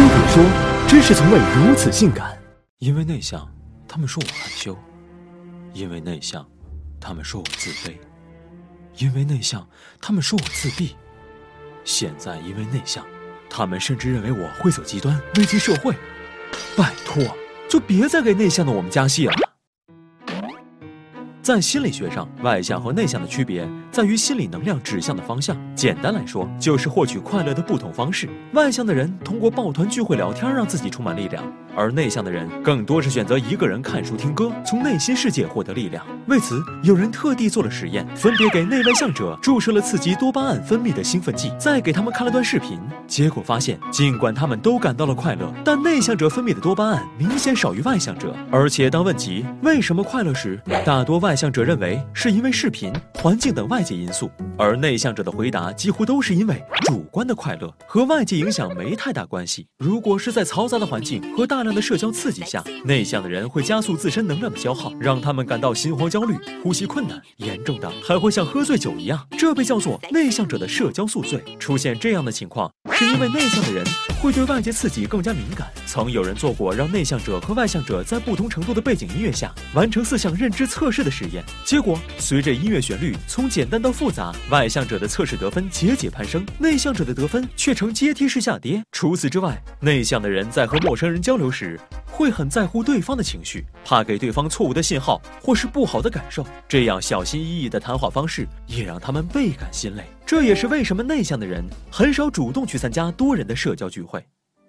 哥哥说：“真是从未如此性感。”因为内向，他们说我害羞；因为内向，他们说我自卑；因为内向，他们说我自闭。现在因为内向，他们甚至认为我会走极端，危及社会。拜托，就别再给内向的我们加戏了。在心理学上，外向和内向的区别在于心理能量指向的方向。简单来说，就是获取快乐的不同方式。外向的人通过抱团聚会聊天让自己充满力量，而内向的人更多是选择一个人看书听歌，从内心世界获得力量。为此，有人特地做了实验，分别给内外向者注射了刺激多巴胺分泌的兴奋剂，再给他们看了段视频。结果发现，尽管他们都感到了快乐，但内向者分泌的多巴胺明显少于外向者。而且当问及为什么快乐时，大多外向者认为是因为视频、环境等外界因素，而内向者的回答几乎都是因为主观的快乐和外界影响没太大关系。如果是在嘈杂的环境和大量的社交刺激下，内向的人会加速自身能量的消耗，让他们感到心慌、焦虑、呼吸困难，严重的还会像喝醉酒一样，这被叫做内向者的社交宿醉。出现这样的情况，是因为内向的人会对外界刺激更加敏感。曾有人做过让内向者和外向者在不同程度的背景音乐下完成四项认知测试的实验，结果随着音乐旋律从简单到复杂，外向者的测试得分节节攀升，内向者的得分却呈阶梯式下跌。除此之外，内向的人在和陌生人交流时，会很在乎对方的情绪，怕给对方错误的信号或是不好的感受，这样小心翼翼的谈话方式也让他们倍感心累。这也是为什么内向的人很少主动去参加多人的社交聚会。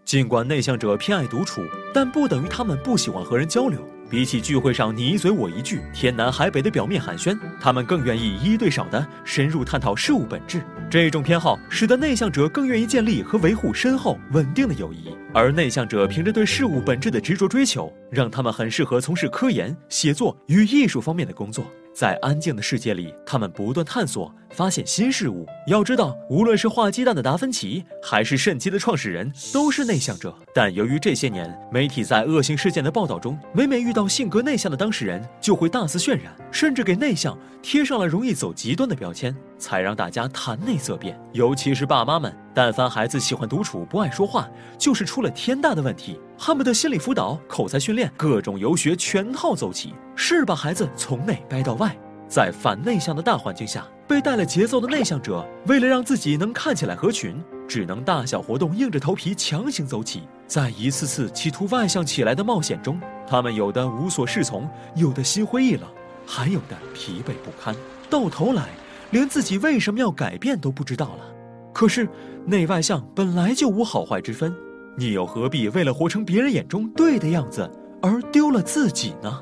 尽管内向者偏爱独处，但不等于他们不喜欢和人交流。比起聚会上你一嘴我一句、天南海北的表面寒暄，他们更愿意一对少的深入探讨事物本质。这种偏好使得内向者更愿意建立和维护深厚稳定的友谊，而内向者凭着对事物本质的执着追求，让他们很适合从事科研、写作与艺术方面的工作。在安静的世界里，他们不断探索、发现新事物。要知道，无论是画鸡蛋的达芬奇，还是肾机的创始人，都是内向者。但由于这些年媒体在恶性事件的报道中，每每遇到性格内向的当事人，就会大肆渲染，甚至给内向贴上了容易走极端的标签，才让大家谈内色变。尤其是爸妈们，但凡孩子喜欢独处、不爱说话，就是出了天大的问题，恨不得心理辅导、口才训练、各种游学全套走起，是把孩子从内掰到外。在反内向的大环境下，被带了节奏的内向者，为了让自己能看起来合群，只能大小活动硬着头皮强行走起。在一次次企图外向起来的冒险中，他们有的无所适从，有的心灰意冷，还有的疲惫不堪。到头来，连自己为什么要改变都不知道了。可是，内外向本来就无好坏之分，你又何必为了活成别人眼中对的样子而丢了自己呢？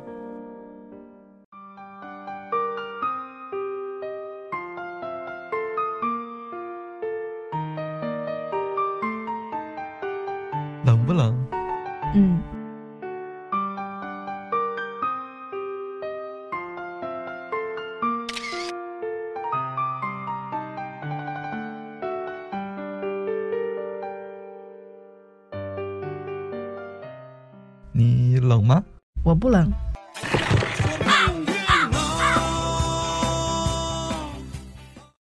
冷不冷？嗯，冷吗？我不冷。